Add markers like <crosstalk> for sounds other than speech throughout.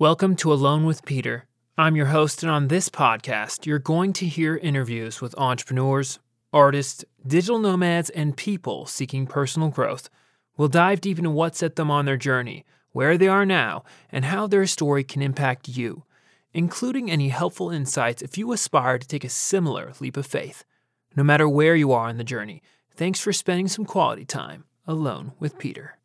Welcome to Alone with Peter. I'm your host, and on this podcast, you're going to hear interviews with entrepreneurs, artists, digital nomads, and people seeking personal growth. We'll dive deep into what set them on their journey, where they are now, and how their story can impact you, including any helpful insights if you aspire to take a similar leap of faith. No matter where you are on the journey, thanks for spending some quality time alone with Peter.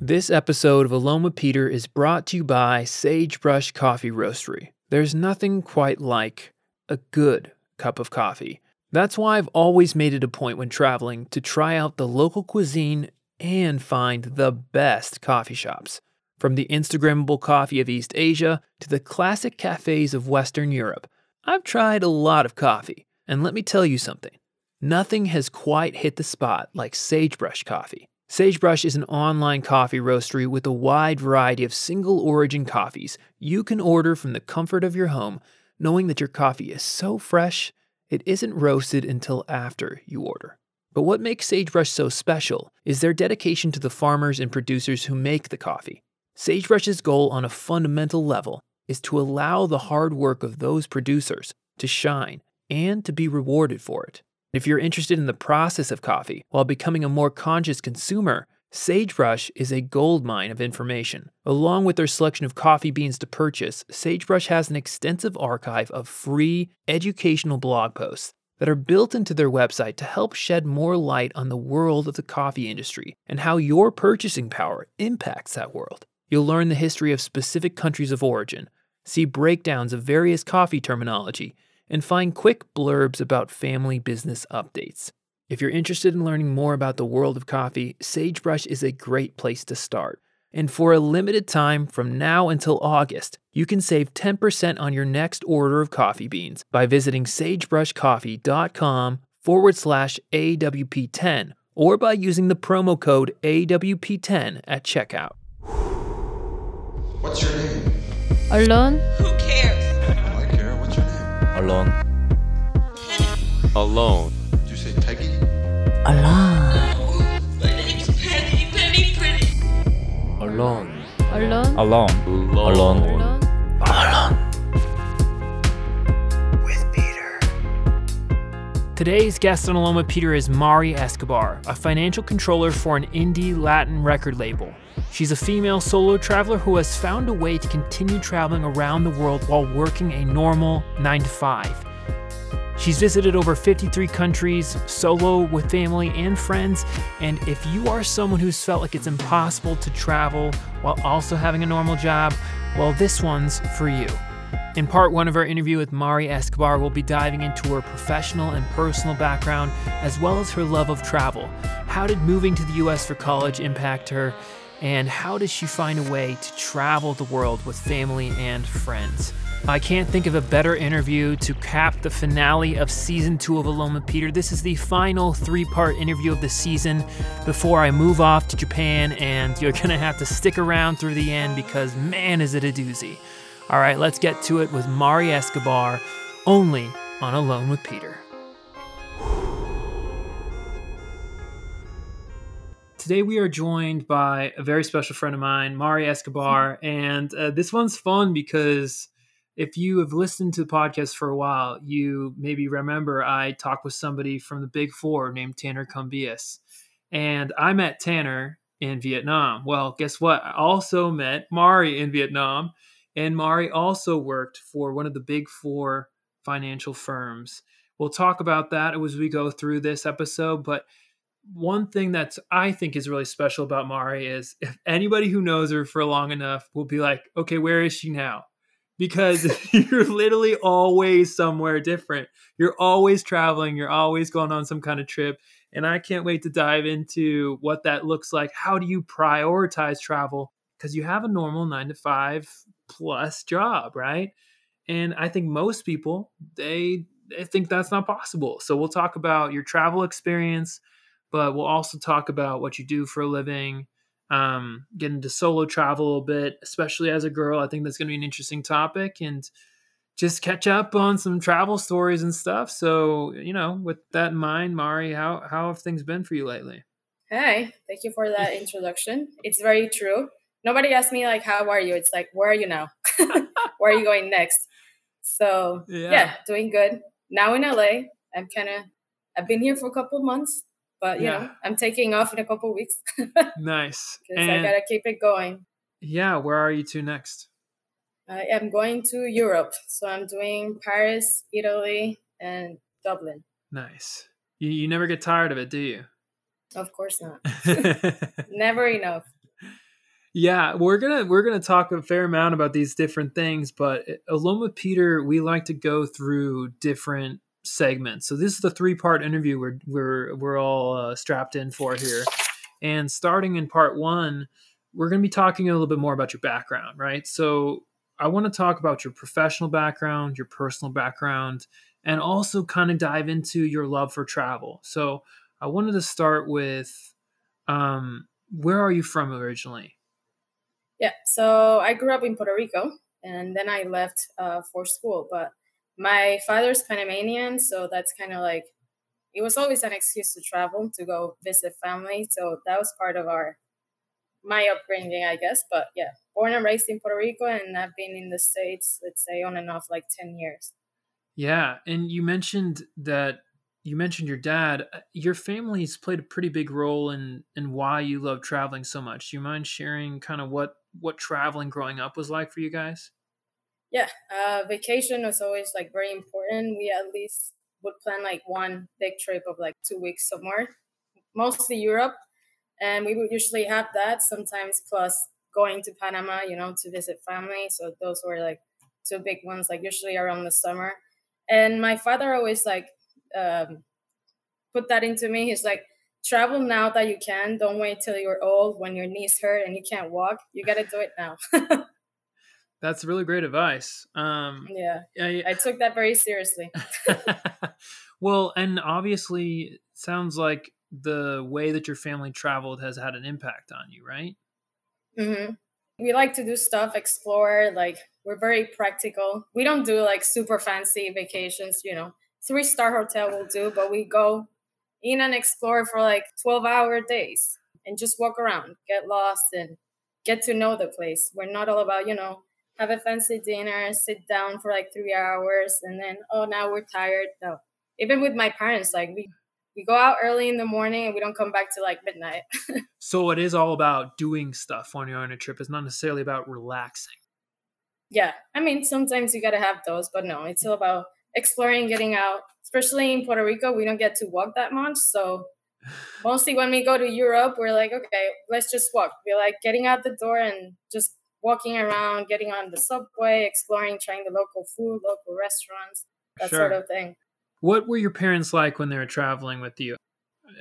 This episode of with Peter is brought to you by Sagebrush Coffee Roastery. There's nothing quite like a good cup of coffee. That's why I've always made it a point when traveling to try out the local cuisine and find the best coffee shops. From the Instagrammable coffee of East Asia to the classic cafes of Western Europe, I've tried a lot of coffee. And let me tell you something nothing has quite hit the spot like Sagebrush coffee. Sagebrush is an online coffee roastery with a wide variety of single origin coffees you can order from the comfort of your home, knowing that your coffee is so fresh it isn't roasted until after you order. But what makes Sagebrush so special is their dedication to the farmers and producers who make the coffee. Sagebrush's goal on a fundamental level is to allow the hard work of those producers to shine and to be rewarded for it. If you're interested in the process of coffee while becoming a more conscious consumer, Sagebrush is a goldmine of information. Along with their selection of coffee beans to purchase, Sagebrush has an extensive archive of free educational blog posts that are built into their website to help shed more light on the world of the coffee industry and how your purchasing power impacts that world. You'll learn the history of specific countries of origin, see breakdowns of various coffee terminology, and find quick blurbs about family business updates. If you're interested in learning more about the world of coffee, Sagebrush is a great place to start. And for a limited time from now until August, you can save 10% on your next order of coffee beans by visiting sagebrushcoffee.com forward slash AWP10 or by using the promo code AWP10 at checkout. What's your name? Alone? Who cares? Alone. Alone. Did you say Peggy? Alone. My name's Penny, Penny Pretty. Alone. Alone? Alone. Alone. Alone? Today's guest on with Peter is Mari Escobar, a financial controller for an indie Latin record label. She's a female solo traveler who has found a way to continue traveling around the world while working a normal 9 to 5. She's visited over 53 countries, solo, with family, and friends. And if you are someone who's felt like it's impossible to travel while also having a normal job, well, this one's for you. In part one of our interview with Mari Escobar, we'll be diving into her professional and personal background, as well as her love of travel. How did moving to the US for college impact her? And how does she find a way to travel the world with family and friends? I can't think of a better interview to cap the finale of season two of with Peter. This is the final three part interview of the season before I move off to Japan, and you're gonna have to stick around through the end because man, is it a doozy. All right, let's get to it with Mari Escobar, only on Alone with Peter. Today we are joined by a very special friend of mine, Mari Escobar, <laughs> and uh, this one's fun because if you have listened to the podcast for a while, you maybe remember I talked with somebody from the Big Four named Tanner Cumbias, and I met Tanner in Vietnam. Well, guess what? I also met Mari in Vietnam, and Mari also worked for one of the Big Four financial firms. We'll talk about that as we go through this episode, but one thing that's I think is really special about Mari is if anybody who knows her for long enough will be like, okay, where is she now? Because <laughs> <laughs> you're literally always somewhere different. You're always traveling, you're always going on some kind of trip. And I can't wait to dive into what that looks like. How do you prioritize travel? Because you have a normal nine to five plus job, right? And I think most people, they, they think that's not possible. So we'll talk about your travel experience but we'll also talk about what you do for a living, um, get into solo travel a little bit, especially as a girl. I think that's going to be an interesting topic and just catch up on some travel stories and stuff. So, you know, with that in mind, Mari, how, how have things been for you lately? Hi, thank you for that introduction. It's very true. Nobody asks me like how are you. It's like where are you now? <laughs> where are you going next? So Yeah. yeah, doing good. Now in LA, I'm kind of I've been here for a couple of months, but you Yeah. know I'm taking off in a couple of weeks <laughs> Nice. because I gotta keep it going. yeah, where are you to next? I am going to Europe, so I'm doing Paris, Italy, and Dublin. Nice. You, you never get tired of it, do you? Of course not. <laughs> Never enough. Yeah, we're gonna we're gonna talk a fair amount about these different things, but along with Peter, we like to go through different segments. So this is the three part interview we're we're we're all uh, strapped in for here, and starting in part one, we're gonna be talking a little bit more about your background, right? So I want to talk about your professional background, your personal background, and also kind of dive into your love for travel. So I wanted to start with um, where are you from originally? Yeah. So I grew up in Puerto Rico, and then I left uh, for school. But my father's Panamanian, so that's kind of like it was always an excuse to travel to go visit family. So that was part of our my upbringing, I guess. But yeah, born and raised in Puerto Rico, and I've been in the states, let's say, on and off like ten years. Yeah, and you mentioned that you mentioned your dad. Uh, Your family's played a pretty big role in in why you love traveling so much. Do you mind sharing kind of what what traveling growing up was like for you guys? yeah uh vacation was always like very important. We at least would plan like one big trip of like two weeks somewhere mostly europe and we would usually have that sometimes plus going to panama you know to visit family so those were like two big ones like usually around the summer. And my father always like um put that into me. He's like travel now that you can don't wait till you're old when your knees hurt and you can't walk you got to do it now <laughs> That's really great advice. Um, yeah I, i took that very seriously <laughs> well, and obviously, it sounds like the way that your family traveled has had an impact on you, right? Mm-hmm. We like to do stuff, explore. Like we're very practical. We don't do like super fancy vacations. You know, three star hotel will do, but we go in and explore for like twelve hour days and just walk around, get lost, and get to know the place. We're not all about you know have a fancy dinner, sit down for like three hours, and then oh now we're tired. No, even with my parents, like we we go out early in the morning and we don't come back to like midnight. <laughs> So it is all about doing stuff when you're on a trip. It's not necessarily about relaxing. yeah i mean sometimes you gotta have those but no it's all about exploring getting out especially in puerto rico we don't get to walk that much so mostly when we go to europe we're like okay let's just walk we're like getting out the door and just walking around getting on the subway exploring trying the local food local restaurants that sort of thing What were your parents like when they were traveling with you?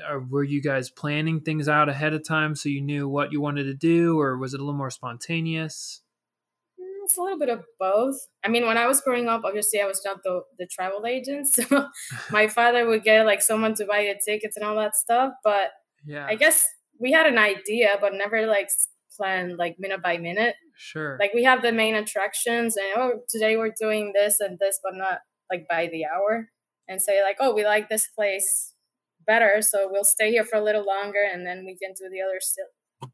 Or were you guys planning things out ahead of time so you knew what you wanted to do, or was it a little more spontaneous? It's a little bit of both i mean when i was growing up obviously i was not the, the travel agent <laughs> so my father would get like someone to buy the tickets and all that stuff but Yeah, I guess we had an idea, but never like planned like minute by minute. sure. Like we have the main attractions, and oh, today we're doing this and this, but not like by the hour. And say like, oh, we like this place better, so we'll stay here for a little longer, and then we can do the other still.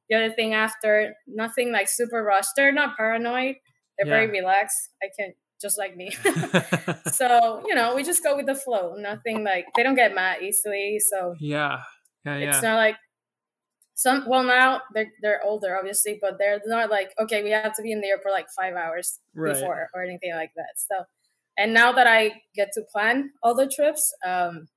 The other thing after, nothing like super rushed. They're not paranoid. They're very relaxed. I can just like me. <laughs> <laughs> so you know, we just go with the flow. Nothing like they don't get mad easily. So yeah, yeah, yeah. it's not like some. Well, now they're they're older, obviously, but they're not like okay, we have to be in the airport like five hours Right. before or anything like that. So, and now that I get to plan all the trips, um,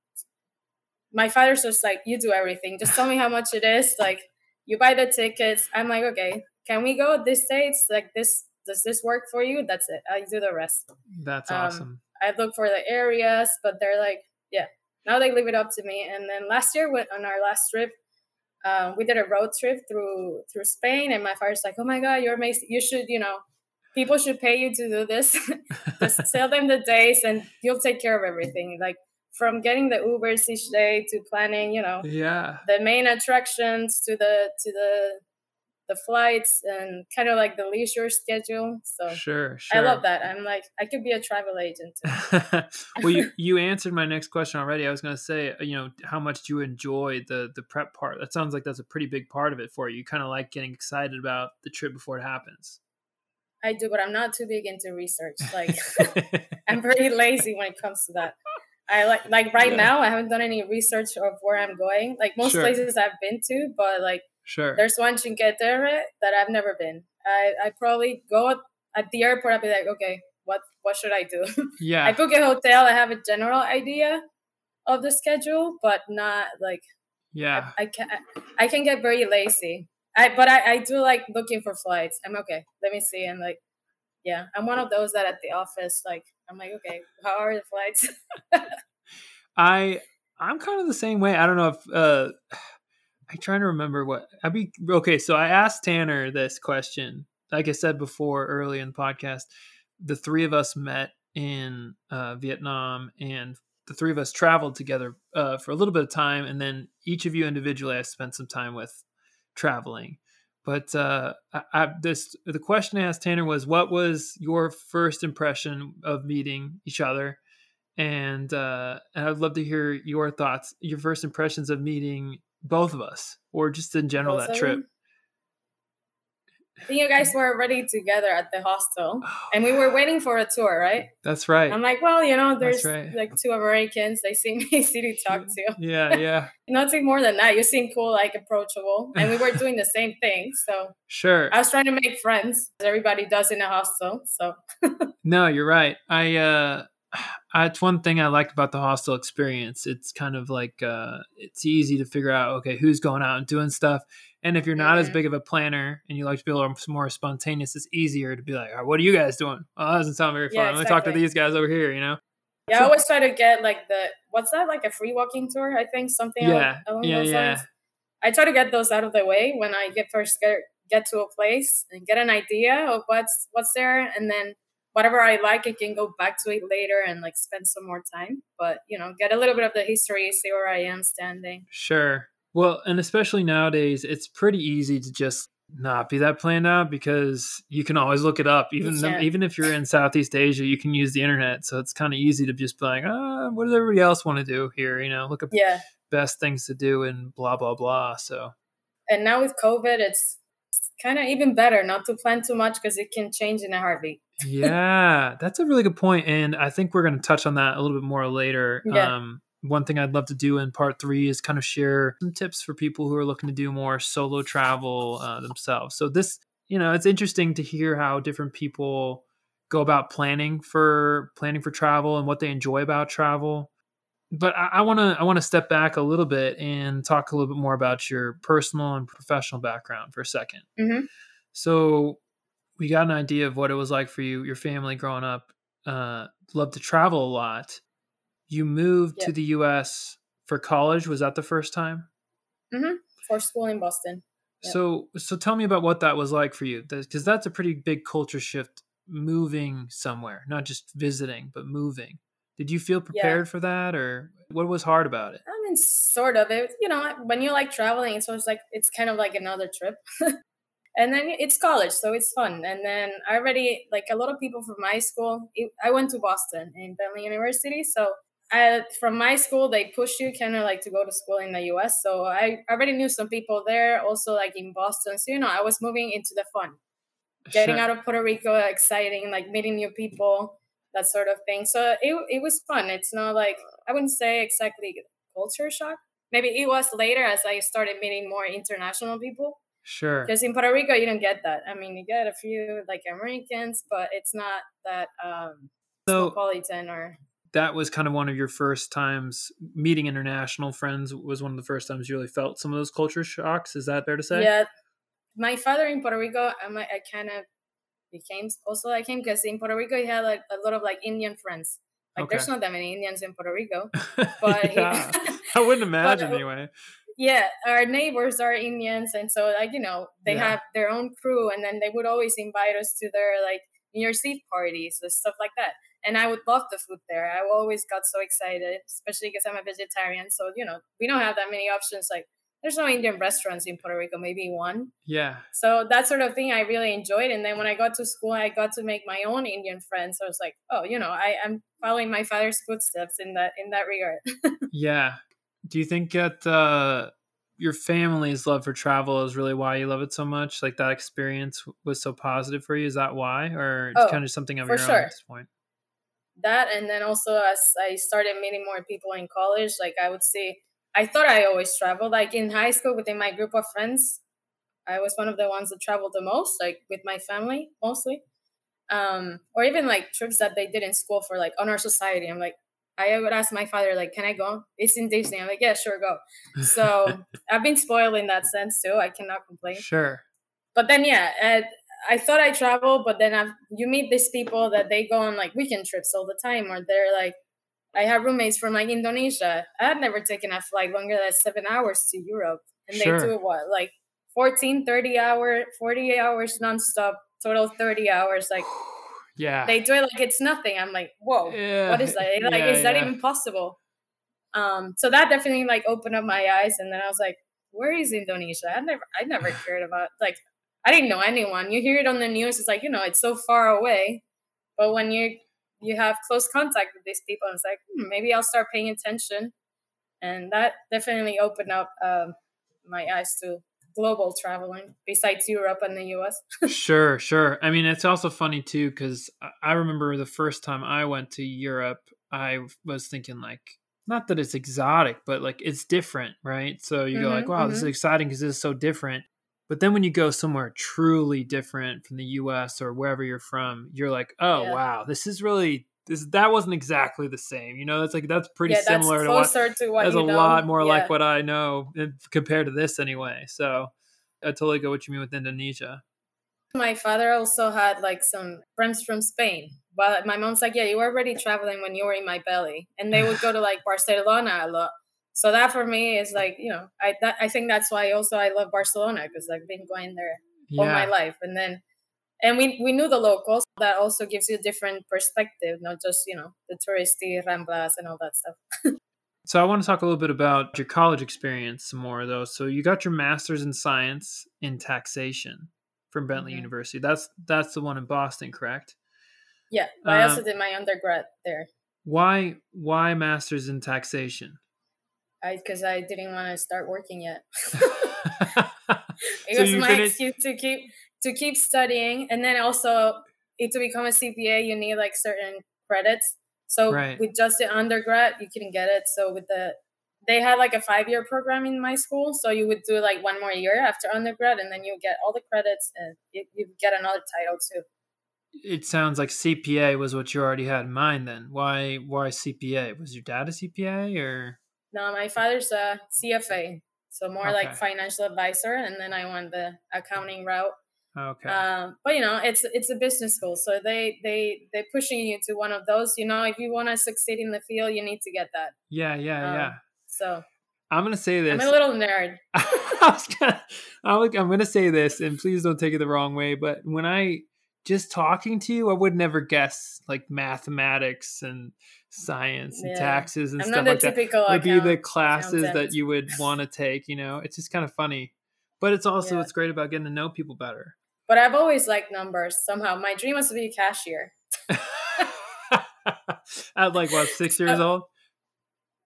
my father's just like, you do everything. Just tell me how much it is. Like, you buy the tickets. I'm like, okay, can we go this dates? Like this, does this work for you? That's it. I do the rest. That's um, awesome. I look for the areas, but they're like, yeah, now they leave it up to me. And then last year, went on our last trip, um, we did a road trip through through Spain, and my father's like, oh my god, you're amazing. You should, you know, people should pay you to do this. <laughs> Just <laughs> tell them the days, and you'll take care of everything. Like from getting the Ubers each day to planning, you know, yeah, the main attractions to the to the the flights and kind of like the leisure schedule. So Sure, sure. I love that. I'm like I could be a travel agent. <laughs> Well, you <laughs> you answered my next question already. I was going to say, uh, you know, how much do you enjoy the the prep part? That sounds like that's a pretty big part of it for you. You kind of like getting excited about the trip before it happens. I do, but I'm not too big into research. Like <laughs> I'm pretty lazy when it comes to that. I like like right Yeah. now I haven't done any research of where I'm going. Like most Sure. places I've been to, but like sure. there's one Cinque Terre that I've never been. I I probably go at, the airport. I'd be like, okay, what what should I do? <laughs> yeah. I book a hotel. I have a general idea of the schedule, but not like yeah. I can I can get very lazy. I but I, I do like looking for flights. I'm okay. Let me see. I'm like, yeah, I'm one of those that at the office, like I'm like, okay, how are the flights? <laughs> I I'm kind of the same way. I don't know if uh I'm trying to remember what I be okay, so I asked Tanner this question. Like I said before early in the podcast, the three of us met in uh, Vietnam and the three of us traveled together uh, for a little bit of time and then each of you individually I spent some time with traveling. But uh, I, I, this the question I asked Tanner was, "What was your first impression of meeting each other?" and uh, and I'd love to hear your thoughts, your first impressions of meeting both of us, or just in general that trip. I think you guys were already together at the hostel, Oh, and we were waiting for a tour, right? That's right. I'm like, well, you know, there's right. like two Americans. They seem easy to talk to. yeah, <laughs> yeah, Nothing more than that. You seem cool, like approachable, and we were <laughs> doing the same thing. So sure. I was trying to make friends, as everybody does in a hostel. So <laughs> No, you're right. I uh It's one thing I liked about the hostel experience. It's kind of like uh it's easy to figure out okay, who's going out and doing stuff. And if you're not as big of a planner and you like to be a little more spontaneous, it's easier to be like, "All right, what are you guys doing? Oh, that doesn't sound very fun. Yeah, Let me talk to these guys over here, you know? Yeah, I always try to get like the what's that like a free walking tour? I think something Yeah, along yeah, those yeah. lines. I try to get those out of the way when I get first get get to a place and get an idea of what's what's there, and then whatever I like, I can go back to it later and like spend some more time. But you know, get a little bit of the history, see where I am standing. Sure. Well, and especially nowadays, it's pretty easy to just not be that planned out because you can always look it up. Even though- even if you're in Southeast Asia, you can use the internet, so it's kind of easy to just be like, ah, what does everybody else want to do here? You know, look up Yeah, best things to do and blah blah blah. So and now with COVID, it's kind of even better not to plan too much because it can change in a heartbeat. <laughs> yeah, that's a really good point, and I think we're going to touch on that a little bit more later. Yeah. Um, one thing I'd love to do in part three is kind of share some tips for people who are looking to do more solo travel uh, themselves. So this, you know, it's interesting to hear how different people go about planning for planning for travel and what they enjoy about travel. But I want to I want to step back a little bit and talk a little bit more about your personal and professional background for a 2nd Mhm. So we got an idea of what it was like for you, your family growing up. Uh, loved to travel a lot. You moved to the U.S. for college. Was that the first time? For school in Boston. Yeah. So, so tell me about what that was like for you, because that's a pretty big culture shift. Moving somewhere, not just visiting, but moving. Did you feel prepared for that, or what was hard about it? I mean, sort of. It, you know, when you like traveling, so it's like it's kind of like another trip. <laughs> and then it's college, so it's fun. And then I already like a lot of people from my school. It, I went to Boston in Bentley University, so I, from my school they push you kind of like to go to school in the U.S. So I already knew some people there, also like in Boston. So you know, I was moving into the fun, getting Sure. out of Puerto Rico, exciting, like meeting new people, that sort of thing. So it it was fun. It's not like I wouldn't say exactly culture shock. Maybe it was later as I started meeting more international people. Sure. Because in Puerto Rico, you don't get that. I mean, you get a few like Americans, but it's not that um, So cosmopolitan or that was kind of one of your first times meeting international friends. Was one of the first times you really felt some of those culture shocks. Is that fair to say? yeah. My father in Puerto Rico, I'm like, I kind of became also I came because in Puerto Rico he had like a lot of like Indian friends. Like there's not that many Indians in Puerto Rico, <laughs> but he- yeah, <laughs> I wouldn't imagine uh, anyway. yeah our neighbors are indians and so like you know they Yeah. have their own crew and then they would always invite us to their like new year's eve parties and stuff like that and i would love the food there i always got so excited especially because i'm a vegetarian so you know we don't have that many options like there's no Indian restaurants in Puerto Rico, maybe one. Yeah. So that sort of thing I really enjoyed. And then when I got to school, I got to make my own Indian friends. So I was like, oh, you know, I, I'm following my father's footsteps in that in that regard. <laughs> Yeah. Do you think that uh, your family's love for travel is really why you love it so much? Like that experience was so positive for you? Is that why? Or it's Oh, kind of something of your own at this point? that and then also as I started meeting more people in college, like I would say I thought I always traveled. Like in high school within my group of friends, I was one of the ones that traveled the most, like with my family mostly. Um, or even like trips that they did in school for like honor society. I'm like, I would ask my father, like, can I go? It's in Disney. I'm like, yeah, sure, go. So <laughs> I've been spoiled in that sense too. I cannot complain Sure. but then yeah uh, i thought i travel but then I've, you meet these people that they go on like weekend trips all the time or they're like i have roommates from like indonesia i had never taken a flight longer than seven hours to europe and Sure. they do what like 14 30 hour 48 hours nonstop total 30 hours like <sighs> Yeah. they do it like it's nothing i'm like whoa yeah. what is that <laughs> like Yeah, is that yeah. even possible um so that definitely like opened up my eyes and then i was like where is indonesia i never i never <sighs> cared about like i didn't know anyone you hear it on the news it's like you know it's so far away but when you you have close contact with these people And it's like hmm, maybe i'll start paying attention and that definitely opened up um, my eyes to global traveling besides europe and the us <laughs> sure, sure. I mean, it's also funny too because I remember the first time I went to Europe, I was thinking like, not that it's exotic, but like it's different, right? So you go like, Mhm, wow, this is exciting because this is so different. But then when you go somewhere truly different from the U.S. or wherever you're from, you're like, oh Yeah. wow, this is really this. That wasn't exactly the same, you know. That's like that's pretty yeah that's similar to what closer to what that's a know. lot more Yeah. like what I know compared to this anyway. So I totally get what you mean with Indonesia. My father also had like some friends from Spain. But my mom's like, yeah, you were already traveling when you were in my belly, and they would go to like Barcelona a lot. So that for me is like, you know, I that, I think that's why also I love Barcelona because I've been going there all my life, and then and we we knew the locals. That also gives you a different perspective, not just you know the touristy ramblas and all that stuff. so I want to talk a little bit about your college experience some more though. So you got your master's in science in taxation from Bentley Mhm. University. That's that's the one in Boston, correct? Yeah, I Uh, also did my undergrad there. Why why masters in taxation? I because I didn't want to start working yet. <laughs> <laughs> it So was my finished- excuse to keep to keep studying and then also it, to become a cpa you need like certain credits so Right. with just the undergrad you couldn't get it so with the they had like a five year program in my school so you would do like one more year after undergrad and then you get all the credits and you, you get another title too it sounds like CPA was what you already had in mind then. Why why CPA? Was your dad a CPA or no my father's a cfa so more Okay. like financial advisor and then i went the accounting route okay. um, but you know it's it's a business school so they they they're pushing you to one of those you know if you want to succeed in the field you need to get that yeah, yeah, um, yeah. so I'm gonna say this. i'm a little nerd <laughs> I was gonna, I'm gonna say this, and please don't take it the wrong way. But when I just talking to you, I would never guess like mathematics and science and Yeah. taxes and i'm stuff like that would be the classes that you would <laughs> want to take. You know, it's just kind of funny. But it's also Yeah. what's great about getting to know people better. but i've always liked numbers somehow my dream was to be a cashier <laughs> At like what six years Uh, old?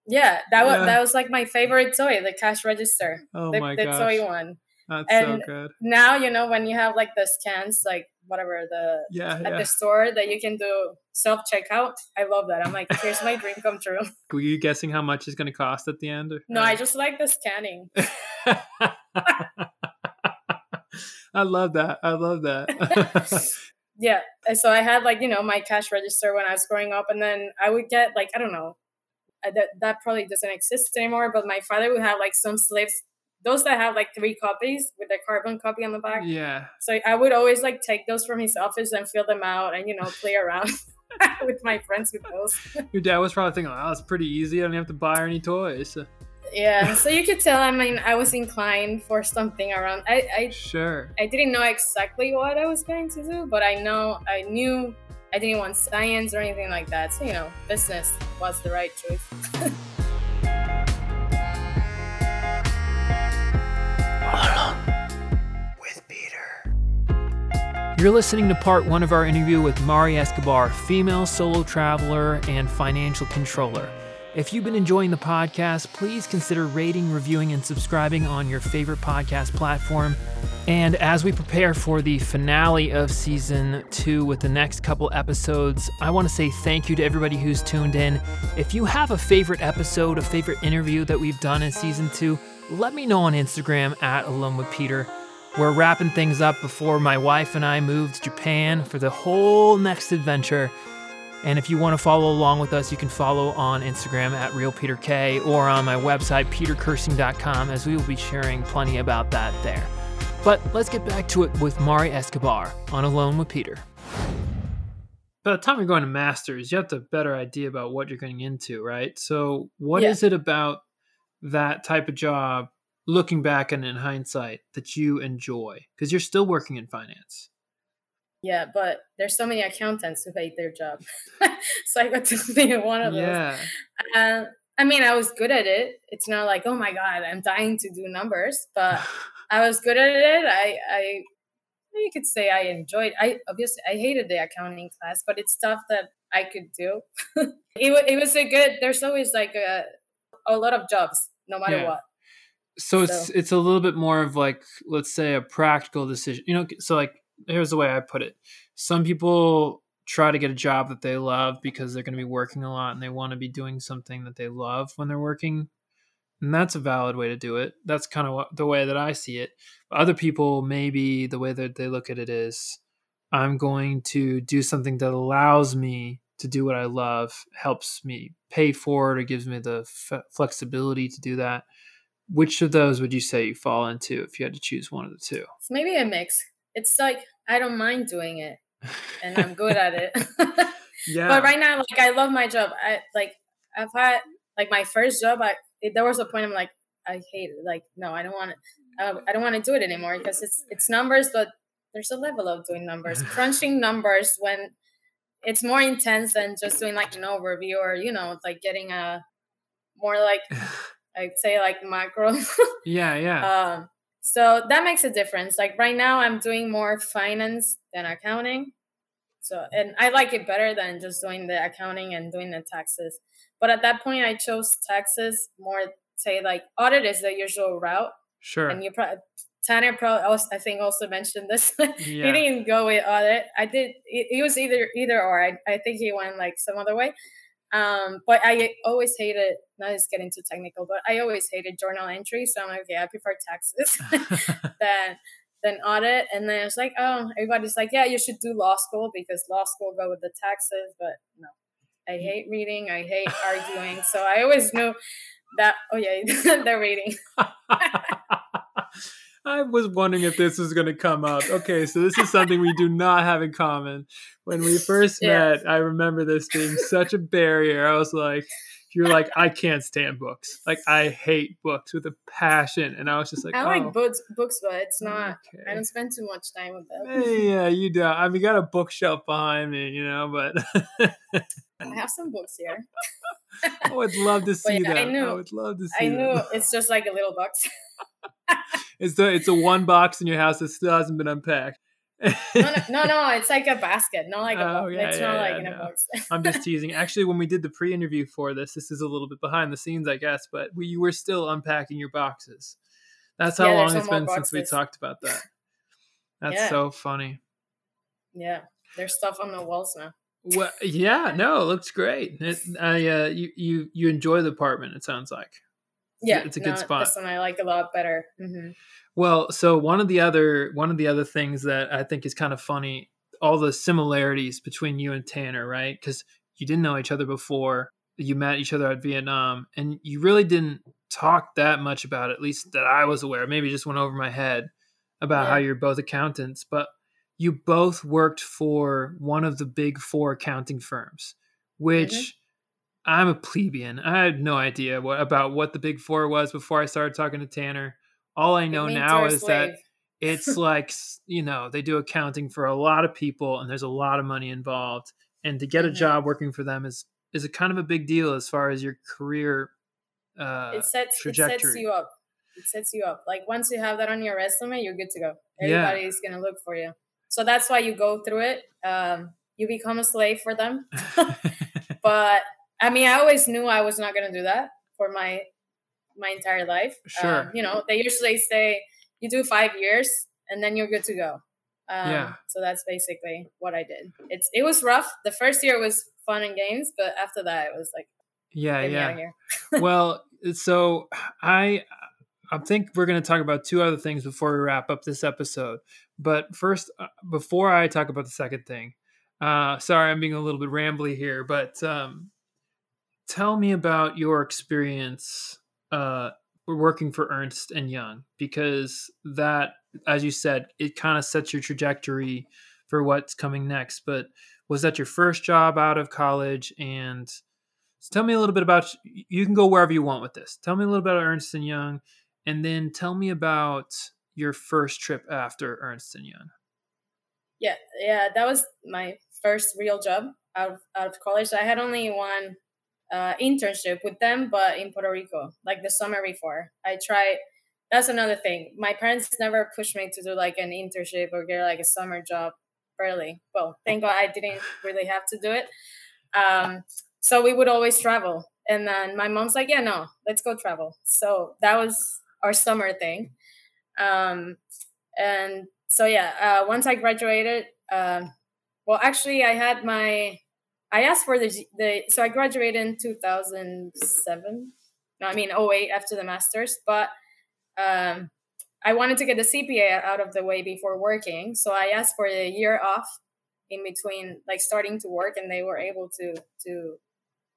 yeah that was Yeah. that was like my favorite toy the cash register Oh the, my the gosh, toy one that's and- so good. now you know when you have like the scans like whatever the Yeah, at yeah. the store that you can do self checkout i love that i'm like here's my dream come true <laughs> Were you guessing how much it's going to cost at the end? or- no i just like the scanning <laughs> I love that. I love that. <laughs> yeah so i had like you know my cash register when i was growing up and then i would get like i don't know that, that probably doesn't exist anymore but my father would have like some slips those that have like three copies with the carbon copy on the back yeah. so i would always like take those from his office and fill them out and you know play <laughs> around <laughs> with my friends with those <laughs> Your dad was probably thinking, "Oh, it's pretty easy. I don't have to buy any toys." yeah so you could tell i mean i was inclined for something around i i Sure. I didn't know exactly what I was going to do, but I know I knew I didn't want science or anything like that. So, you know, business was the right choice. You're listening to part one of our interview with Mari Escobar, female solo traveler and financial controller. If you've been enjoying the podcast, please consider rating, reviewing, and subscribing on your favorite podcast platform. And as we prepare for the finale of season two with the next couple episodes, I want to say thank you to everybody who's tuned in. If you have a favorite episode, a favorite interview that we've done in season two, let me know on Instagram at Alone with Peter. We're wrapping things up before my wife and I move to Japan for the whole next adventure. And if you want to follow along with us, you can follow on Instagram at RealPeterK or on my website, petercursing.com, as we will be sharing plenty about that there. But let's get back to it with Mari Escobar on Alone with Peter. By the time you're going to masters, you have a better idea about what you're getting into, right? So, what is Yeah. it about that type of job, looking back and in hindsight, that you enjoy? Because you're still working in finance. Yeah, but there's so many accountants who hate their job. <laughs> so I got to <laughs> be one of those. Yeah. Uh, I mean, I was good at it. It's not like, oh my God, I'm dying to do numbers, but <laughs> I was good at it. I, I, you could say I enjoyed. I obviously I hated the accounting class, but it's stuff that I could do. it, it was a good. There's always like a a lot of jobs, no matter Yeah. what. So it's it's a little bit more of like let's say a practical decision you know so like here's the way i put it. Some people try to get a job that they love because they're going to be working a lot and they want to be doing something that they love when they're working and that's a valid way to do it. That's kind of what, the way that i see it. Other people maybe the way that they look at it is i'm going to do something that allows me to do what i love helps me pay for it or gives me the f- flexibility to do that which of those would you say you fall into if you had to choose one of the two? It's maybe a mix. It's like I don't mind doing it, and I'm good at it. <laughs> yeah. but right now, like I love my job. I like I've had like my first job. I it, there was a point I'm like I hate it. Like no, I don't want to. Uh, I don't want to do it anymore because it's it's numbers, but there's a level of doing numbers, <laughs> crunching numbers when it's more intense than just doing like an overview or you know it's like getting a more like <laughs> I'd say like macro. <laughs> yeah, yeah. Um, so that makes a difference. Like right now, I'm doing more finance than accounting. So, and I like it better than just doing the accounting and doing the taxes. But at that point, I chose taxes more. Say like audit is the usual route, sure. and you probably Tanner probably also, I think also mentioned this. <laughs> he didn't go with audit. I did. He, it was either either or. I I think he went like some other way. Um, but I always hated. Not just getting too technical, but I always hated journal entry. So I'm like, yeah, I prefer taxes <laughs> <laughs> than than audit. And then it's like, oh, everybody's like, yeah, you should do law school because law school go with the taxes. But no, I hate reading. I hate arguing. So I always knew that. Oh yeah, <laughs> they're reading. I was wondering if this was going to come up. Okay, so this is something we do not have in common. When we first <laughs> met, I remember this being such a barrier. I was like, you're like, I can't stand books. Like, I hate books with a passion. And I was just like, I oh, like books, books, but it's not. I don't spend too much time with them. Hey, yeah, you do. I mean, you got a bookshelf behind me, you know, but I have some books here. <laughs> I would love to <laughs> see yeah, I that. knew- would love to see I knew that. it's just like a little box. <laughs> It's the it's a one box in your house that still hasn't been unpacked. no, no, no, <laughs> it's like a basket, not like a Oh, box. yeah, it's yeah, not like yeah, in a no. box. <laughs> I'm just teasing. Actually, when we did the pre-interview for this, this is a little bit behind the scenes, I guess, but we you were still unpacking your boxes. That's how long it's been since we talked about that. That's so funny. yeah, there's stuff on the walls now. Well, yeah, no, it looks great. It, I uh, you you you enjoy the apartment. It sounds like. Yeah, it's a good spot. This one I like a lot better. hmm Well, so one of the other one of the other things that I think is kind of funny, all the similarities between you and Tanner, right? Because you didn't know each other before. You met each other at Vietnam, and you really didn't talk that much about it, at least that I was aware. Maybe it just went over my head about how you're both accountants, but you both worked for one of the big four accounting firms, which Mhm. I'm a plebeian. I had no idea what about what the big four was before I started talking to Tanner. All I know now a is that it's <laughs> like you know they do accounting for a lot of people and there's a lot of money involved and to get a Mhm. job working for them is is a kind of a big deal as far as your career uh it sets it sets you up. It sets you up. Like once you have that on your resume, you're good to go. Yeah. Everybody's gonna look for you. So that's why you go through it. Um, you become a slave for them. <laughs> <laughs> but I mean, I always knew I was not going to do that for my my entire life. Sure. Um, you know, they usually say you do five years and then you're good to go. Um, Yeah. So that's basically what I did. It's it was rough. The first year was fun and games, but after that, it was like yeah, yeah. <laughs> well, so I I think we're going to talk about two other things before we wrap up this episode. But first, uh, before I talk about the second thing, uh, sorry, I'm being a little bit rambly here, but um, tell me about your experience uh, working for Ernst and Young because that, as you said, it kind of sets your trajectory for what's coming next. But was that your first job out of college? And so tell me a little bit about. You can go wherever you want with this. Tell me a little bit about Ernst and Young, and then tell me about your first trip after Ernst and Young. Yeah, yeah, that was my first real job out of, out of college. I had only one uh, internship with them, but in Puerto Rico, like the summer before. I tried. That's another thing. My parents never pushed me to do like an internship or get like a summer job early. Well, thank God I didn't really have to do it. Um, so we would always travel, and then my mom's like, "Yeah, no, let's go travel." So that was our summer thing. Um, and so yeah, uh, once I graduated, um, well, actually, I had my, I asked for the the, so I graduated in two thousand seven. No, I mean 08 after the masters, but um, I wanted to get the CPA out of the way before working, so I asked for a year off in between, like starting to work, and they were able to to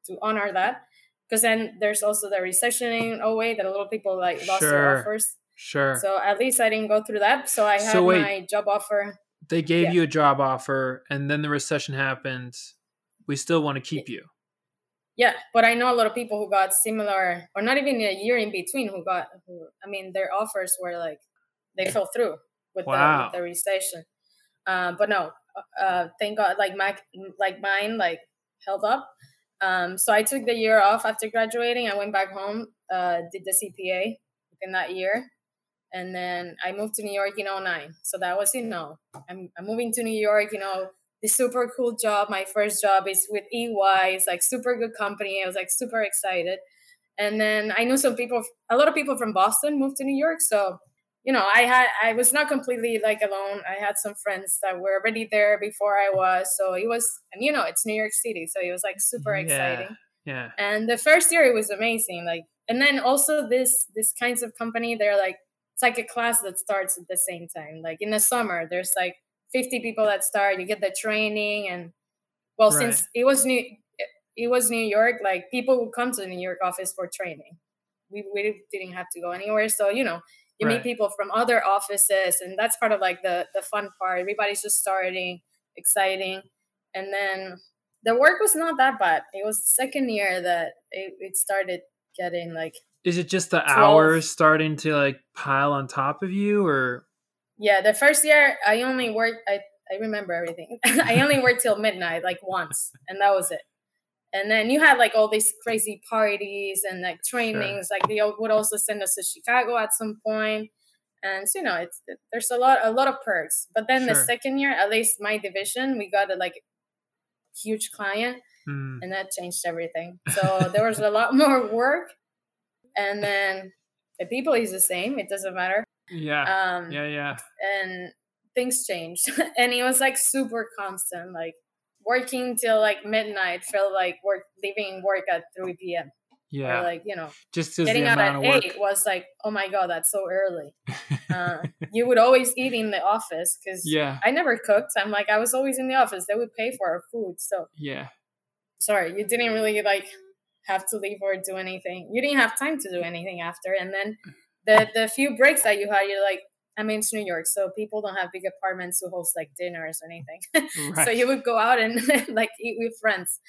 to honor that. Because then there's also the recession in 08 that a lot of people like lost Sure. their offers. Sure. So at least I didn't go through that. So I had So wait. my job offer. they gave yeah. you a job offer, and then the recession happened. We still want to keep you. Yeah, but I know a lot of people who got similar, or not even a year in between, who got. Who, I mean, their offers were like they fell through with, Wow. the, with the recession. Uh, but no, uh, thank God, like my like mine like held up. Um, so I took the year off after graduating. I went back home, uh, did the CPA within that year, and then I moved to New York in 09. So that was you know, I'm, I'm moving to New York. You know, this super cool job. My first job is with EY. It's like super good company. I was like super excited. And then I knew some people, a lot of people from Boston moved to New York. So, you know, I had, I was not completely like alone. I had some friends that were already there before I was. So it was, and you know, it's New York City. So it was like super Yeah. exciting Yeah. and the first year it was amazing like and then also this this kinds of company they're like it's like a class that starts at the same time like in the summer there's like 50 people that start you get the training and well Right. since it was new it was new york like people would come to the new york office for training we, we didn't have to go anywhere so you know you Right. meet people from other offices and that's part of like the the fun part everybody's just starting exciting and then the work was not that bad. It was the second year that it, it started getting like Is it just the 12. hours starting to like pile on top of you, or yeah. The first year I only worked. I I remember everything. <laughs> I only worked till midnight like once, and that was it. And then you had like all these crazy parties and like trainings. Like they would also send us to Chicago at some point. and so, you know it's there's a lot a lot of perks. But then the second year, at least my division, we got a like huge client Hmm, and that changed everything. So there was a lot <laughs> more work, and then the people is the same. It doesn't matter. Yeah, Um, yeah, yeah, and things changed, <laughs> and he was like super constant. Like working till like midnight felt like work leaving work at three p.m. yeah. Or like you know just getting out at eight was like oh my god that's so early. <laughs> Uh, you would always eat in the office because yeah, I never cooked. I'm like I was always in the office. They would pay for our food, so yeah, sorry, you didn't really like have to leave or do anything. You didn't have time to do anything after. And then the the few breaks that you had, you're like, I mean, it's New York, so people don't have big apartments to host like dinners or anything. <laughs> right. so you would go out <laughs> and like eat with friends.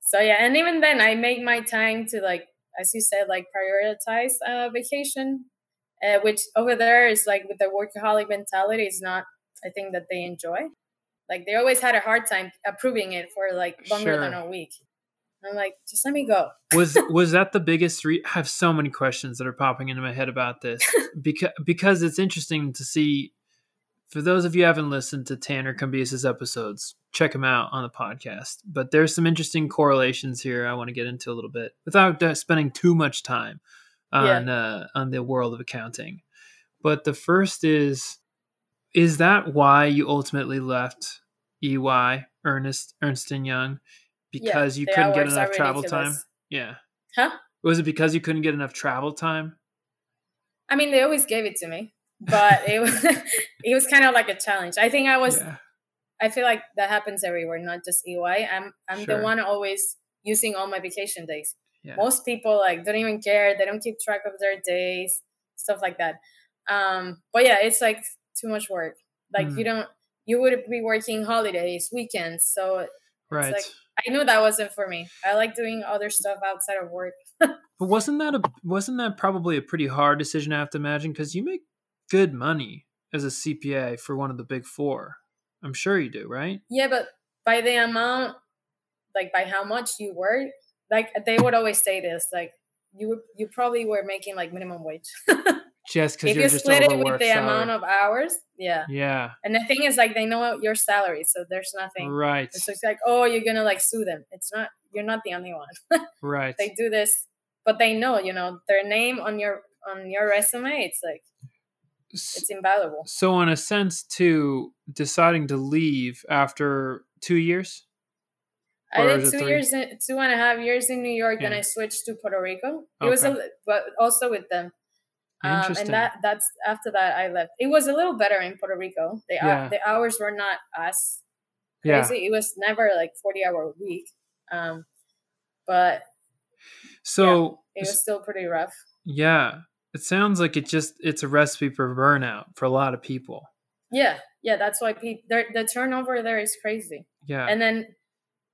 So yeah, and even then, I make my time to like, as you said, like prioritize uh, vacation, uh, which over there is like with the workaholic mentality is not a thing that they enjoy. Like they always had a hard time approving it for like longer than a week. I'm like, just let me go. <laughs> was was that the biggest re- I have so many questions that are popping into my head about this <laughs> because because it's interesting to see for those of you who haven't listened to Tanner Cambias's episodes, check him out on the podcast. But there's some interesting correlations here I want to get into a little bit without uh, spending too much time on uh, on the world of accounting. But the first is is that why you ultimately left EY Ernest Ernst and Young because you couldn't get enough travel time? Yeah. Huh? Was it because you couldn't get enough travel time? I mean, they always gave it to me, but it was <laughs> it was kind of like a challenge. I think I was. yeah. I feel like that happens everywhere, not just EY. I'm I'm Sure. the one always using all my vacation days. Yeah. Most people like don't even care. They don't keep track of their days, stuff like that. Um, but yeah, it's like too much work. Like Mm. you don't. You would be working holidays, weekends. So Right. like- I knew that wasn't for me. I like doing other stuff outside of work. <laughs> But wasn't that a wasn't that probably a pretty hard decision I have to imagine because you make good money as a CPA for one of the big four. I'm sure you do, right? Yeah, but by the amount, like by how much you work, like they would always say this, like you you probably were making like minimum wage. <laughs> Just because you're you just split it with the salary. amount of hours, yeah. yeah, And the thing is, like they know your salary, so there's nothing. right, so It's like, oh, you're gonna like sue them. It's not. You're not the only one. <laughs> right. they do this, but they know, you know, their name on your on your resume. It's like it's invaluable. So, in a sense, to deciding to leave after two years. I did two three? years, in, two and a half years in New York. Then I switched to Puerto Rico. It was, a, but also with them. Um, and that that's after that I left. It was a little better in Puerto Rico. The Yeah. the hours were not as yeah. crazy. It was never like forty hour week. Um, but So, it was still pretty rough. yeah, it sounds like it just it's a recipe for burnout for a lot of people. Yeah, yeah. That's why people the turnover there is crazy. Yeah. And then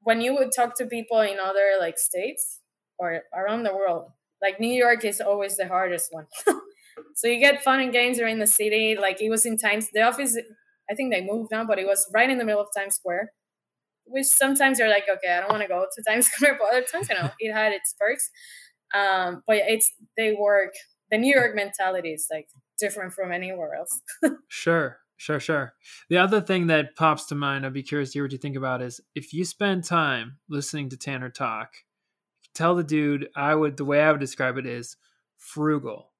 when you would talk to people in other like states or around the world, like New York is always the hardest one. <laughs> so you get fun and games around the city. Like it was in Times, the office, I think they moved now, but it was right in the middle of Times Square. Which sometimes you're like, okay, I don't want to go to Times <laughs> Square, but other times, you know, it had its perks. Um, but it's they work. The New York mentality is like different from anywhere else. <laughs> Sure, sure, sure. The other thing that pops to mind, I'd be curious to hear what you think about is if you spend time listening to Tanner talk, tell the dude I would the way I would describe it is frugal.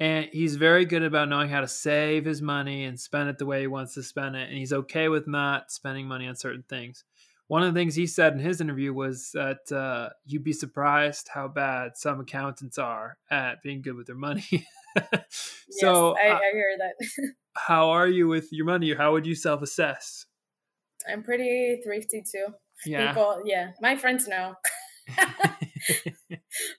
And he's very good about knowing how to save his money and spend it the way he wants to spend it. And he's okay with not spending money on certain things. One of the things he said in his interview was that uh, you'd be surprised how bad some accountants are at being good with their money. <laughs> so, yes, I, uh, I hear that. <laughs> how are you with your money? How would you self assess? I'm pretty thrifty too. Yeah. People, yeah, my friends know. <laughs>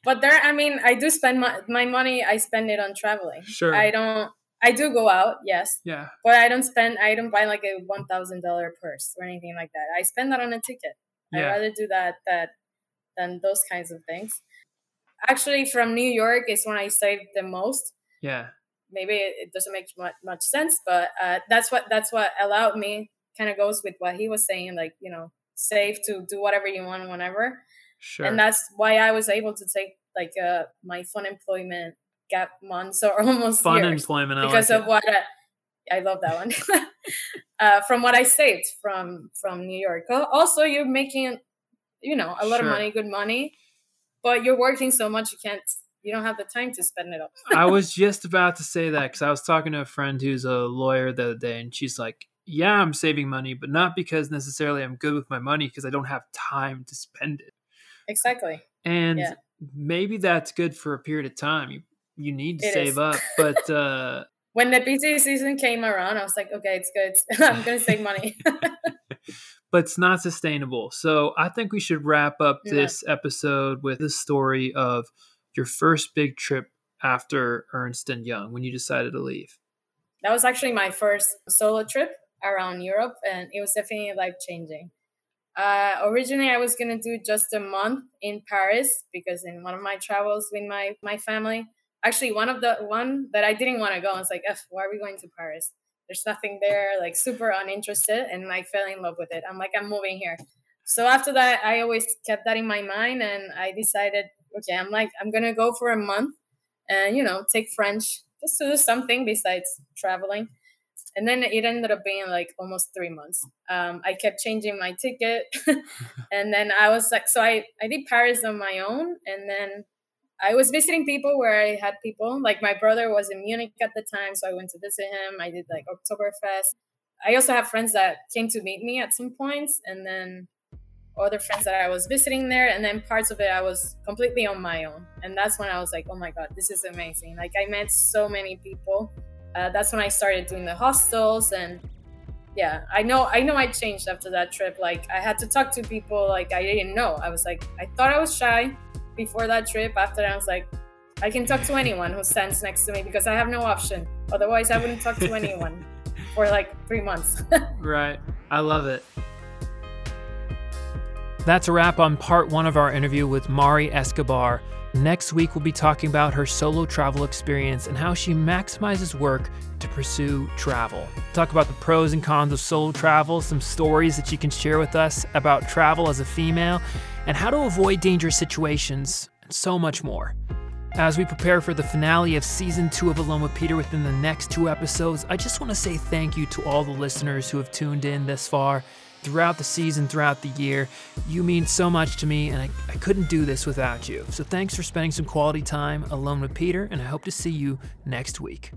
but there, I mean, I do spend my, my money. I spend it on traveling. Sure. I don't. I do go out, yes, yeah. but I don't spend. I don't buy like a one thousand dollar purse or anything like that. I spend that on a ticket. I'd rather do that that than those kinds of things. Actually, from New York is when I saved the most. Yeah. Maybe it it doesn't make much, much sense, but uh, that's what that's what allowed me. Kind of goes with what he was saying, like you know, save to do whatever you want whenever Sure. and that's why I was able to take like uh my fun employment gap months <laughs> or almost fun years employment. I because like of it. what I, I love that one <laughs> uh, from what I saved from from New York. Also, you're making you know a lot Sure. of money, good money, but you're working so much you can't you don't have the time to spend it all. I <laughs> was just about to say that because I was talking to a friend who's a lawyer the other day, and she's like, "Yeah, I'm saving money, but not because necessarily I'm good with my money, because I don't have time to spend it." Exactly. And Yeah. maybe that's good for a period of time. You you need to It save is. up, <laughs> but uh, When the busy season came around, I was like, okay, it's good. <laughs> I'm gonna save money. <laughs> but it's not sustainable. So I think we should wrap up Yeah. this episode with the story of your first big trip after Ernst and Young when you decided to leave. that was actually my first solo trip around Europe, and it was definitely life changing. Uh, originally, I was gonna do just a month in Paris because in one of my travels with my my family, actually one of the one that I didn't want to go, I was like, why are we going to Paris? There's nothing there, like super uninterested, and I fell in love with it. I'm like, I'm moving here. So after that, I always kept that in my mind, and I decided, okay, I'm like, I'm gonna go for a month, and you know, take French just to do something besides traveling. And then it ended up being like almost three months. Um, I kept changing my ticket, <laughs> <laughs> and then I was like, so I I did Paris on my own, and then I was visiting people where I had people. Like my brother was in Munich at the time, so I went to visit him. I did like Oktoberfest. I also have friends that came to meet me at some points, and then other friends that I was visiting there. And then parts of it I was completely on my own. And that's when I was like, oh my God, this is amazing. Like I met so many people. Uh, that's when I started doing the hostels and yeah, I know I know I changed after that trip. Like I had to talk to people like I didn't know. I was like I thought I was shy before that trip. After that, I was like, I can talk to anyone who stands next to me because I have no option. Otherwise, I wouldn't talk to <laughs> anyone for like three months. <laughs> right. I love it. That's a wrap on part one of our interview with Mari Escobar. Next week, we'll be talking about her solo travel experience and how she maximizes work to pursue travel. Talk about the pros and cons of solo travel, some stories that she can share with us about travel as a female, and how to avoid dangerous situations, and so much more. As we prepare for the finale of season two of Alone with Peter within the next two episodes, I just want to say thank you to all the listeners who have tuned in this far throughout the season, throughout the year. You mean so much to me, and I, I couldn't do this without you. So thanks for spending some quality time alone with Peter, and I hope to see you next week.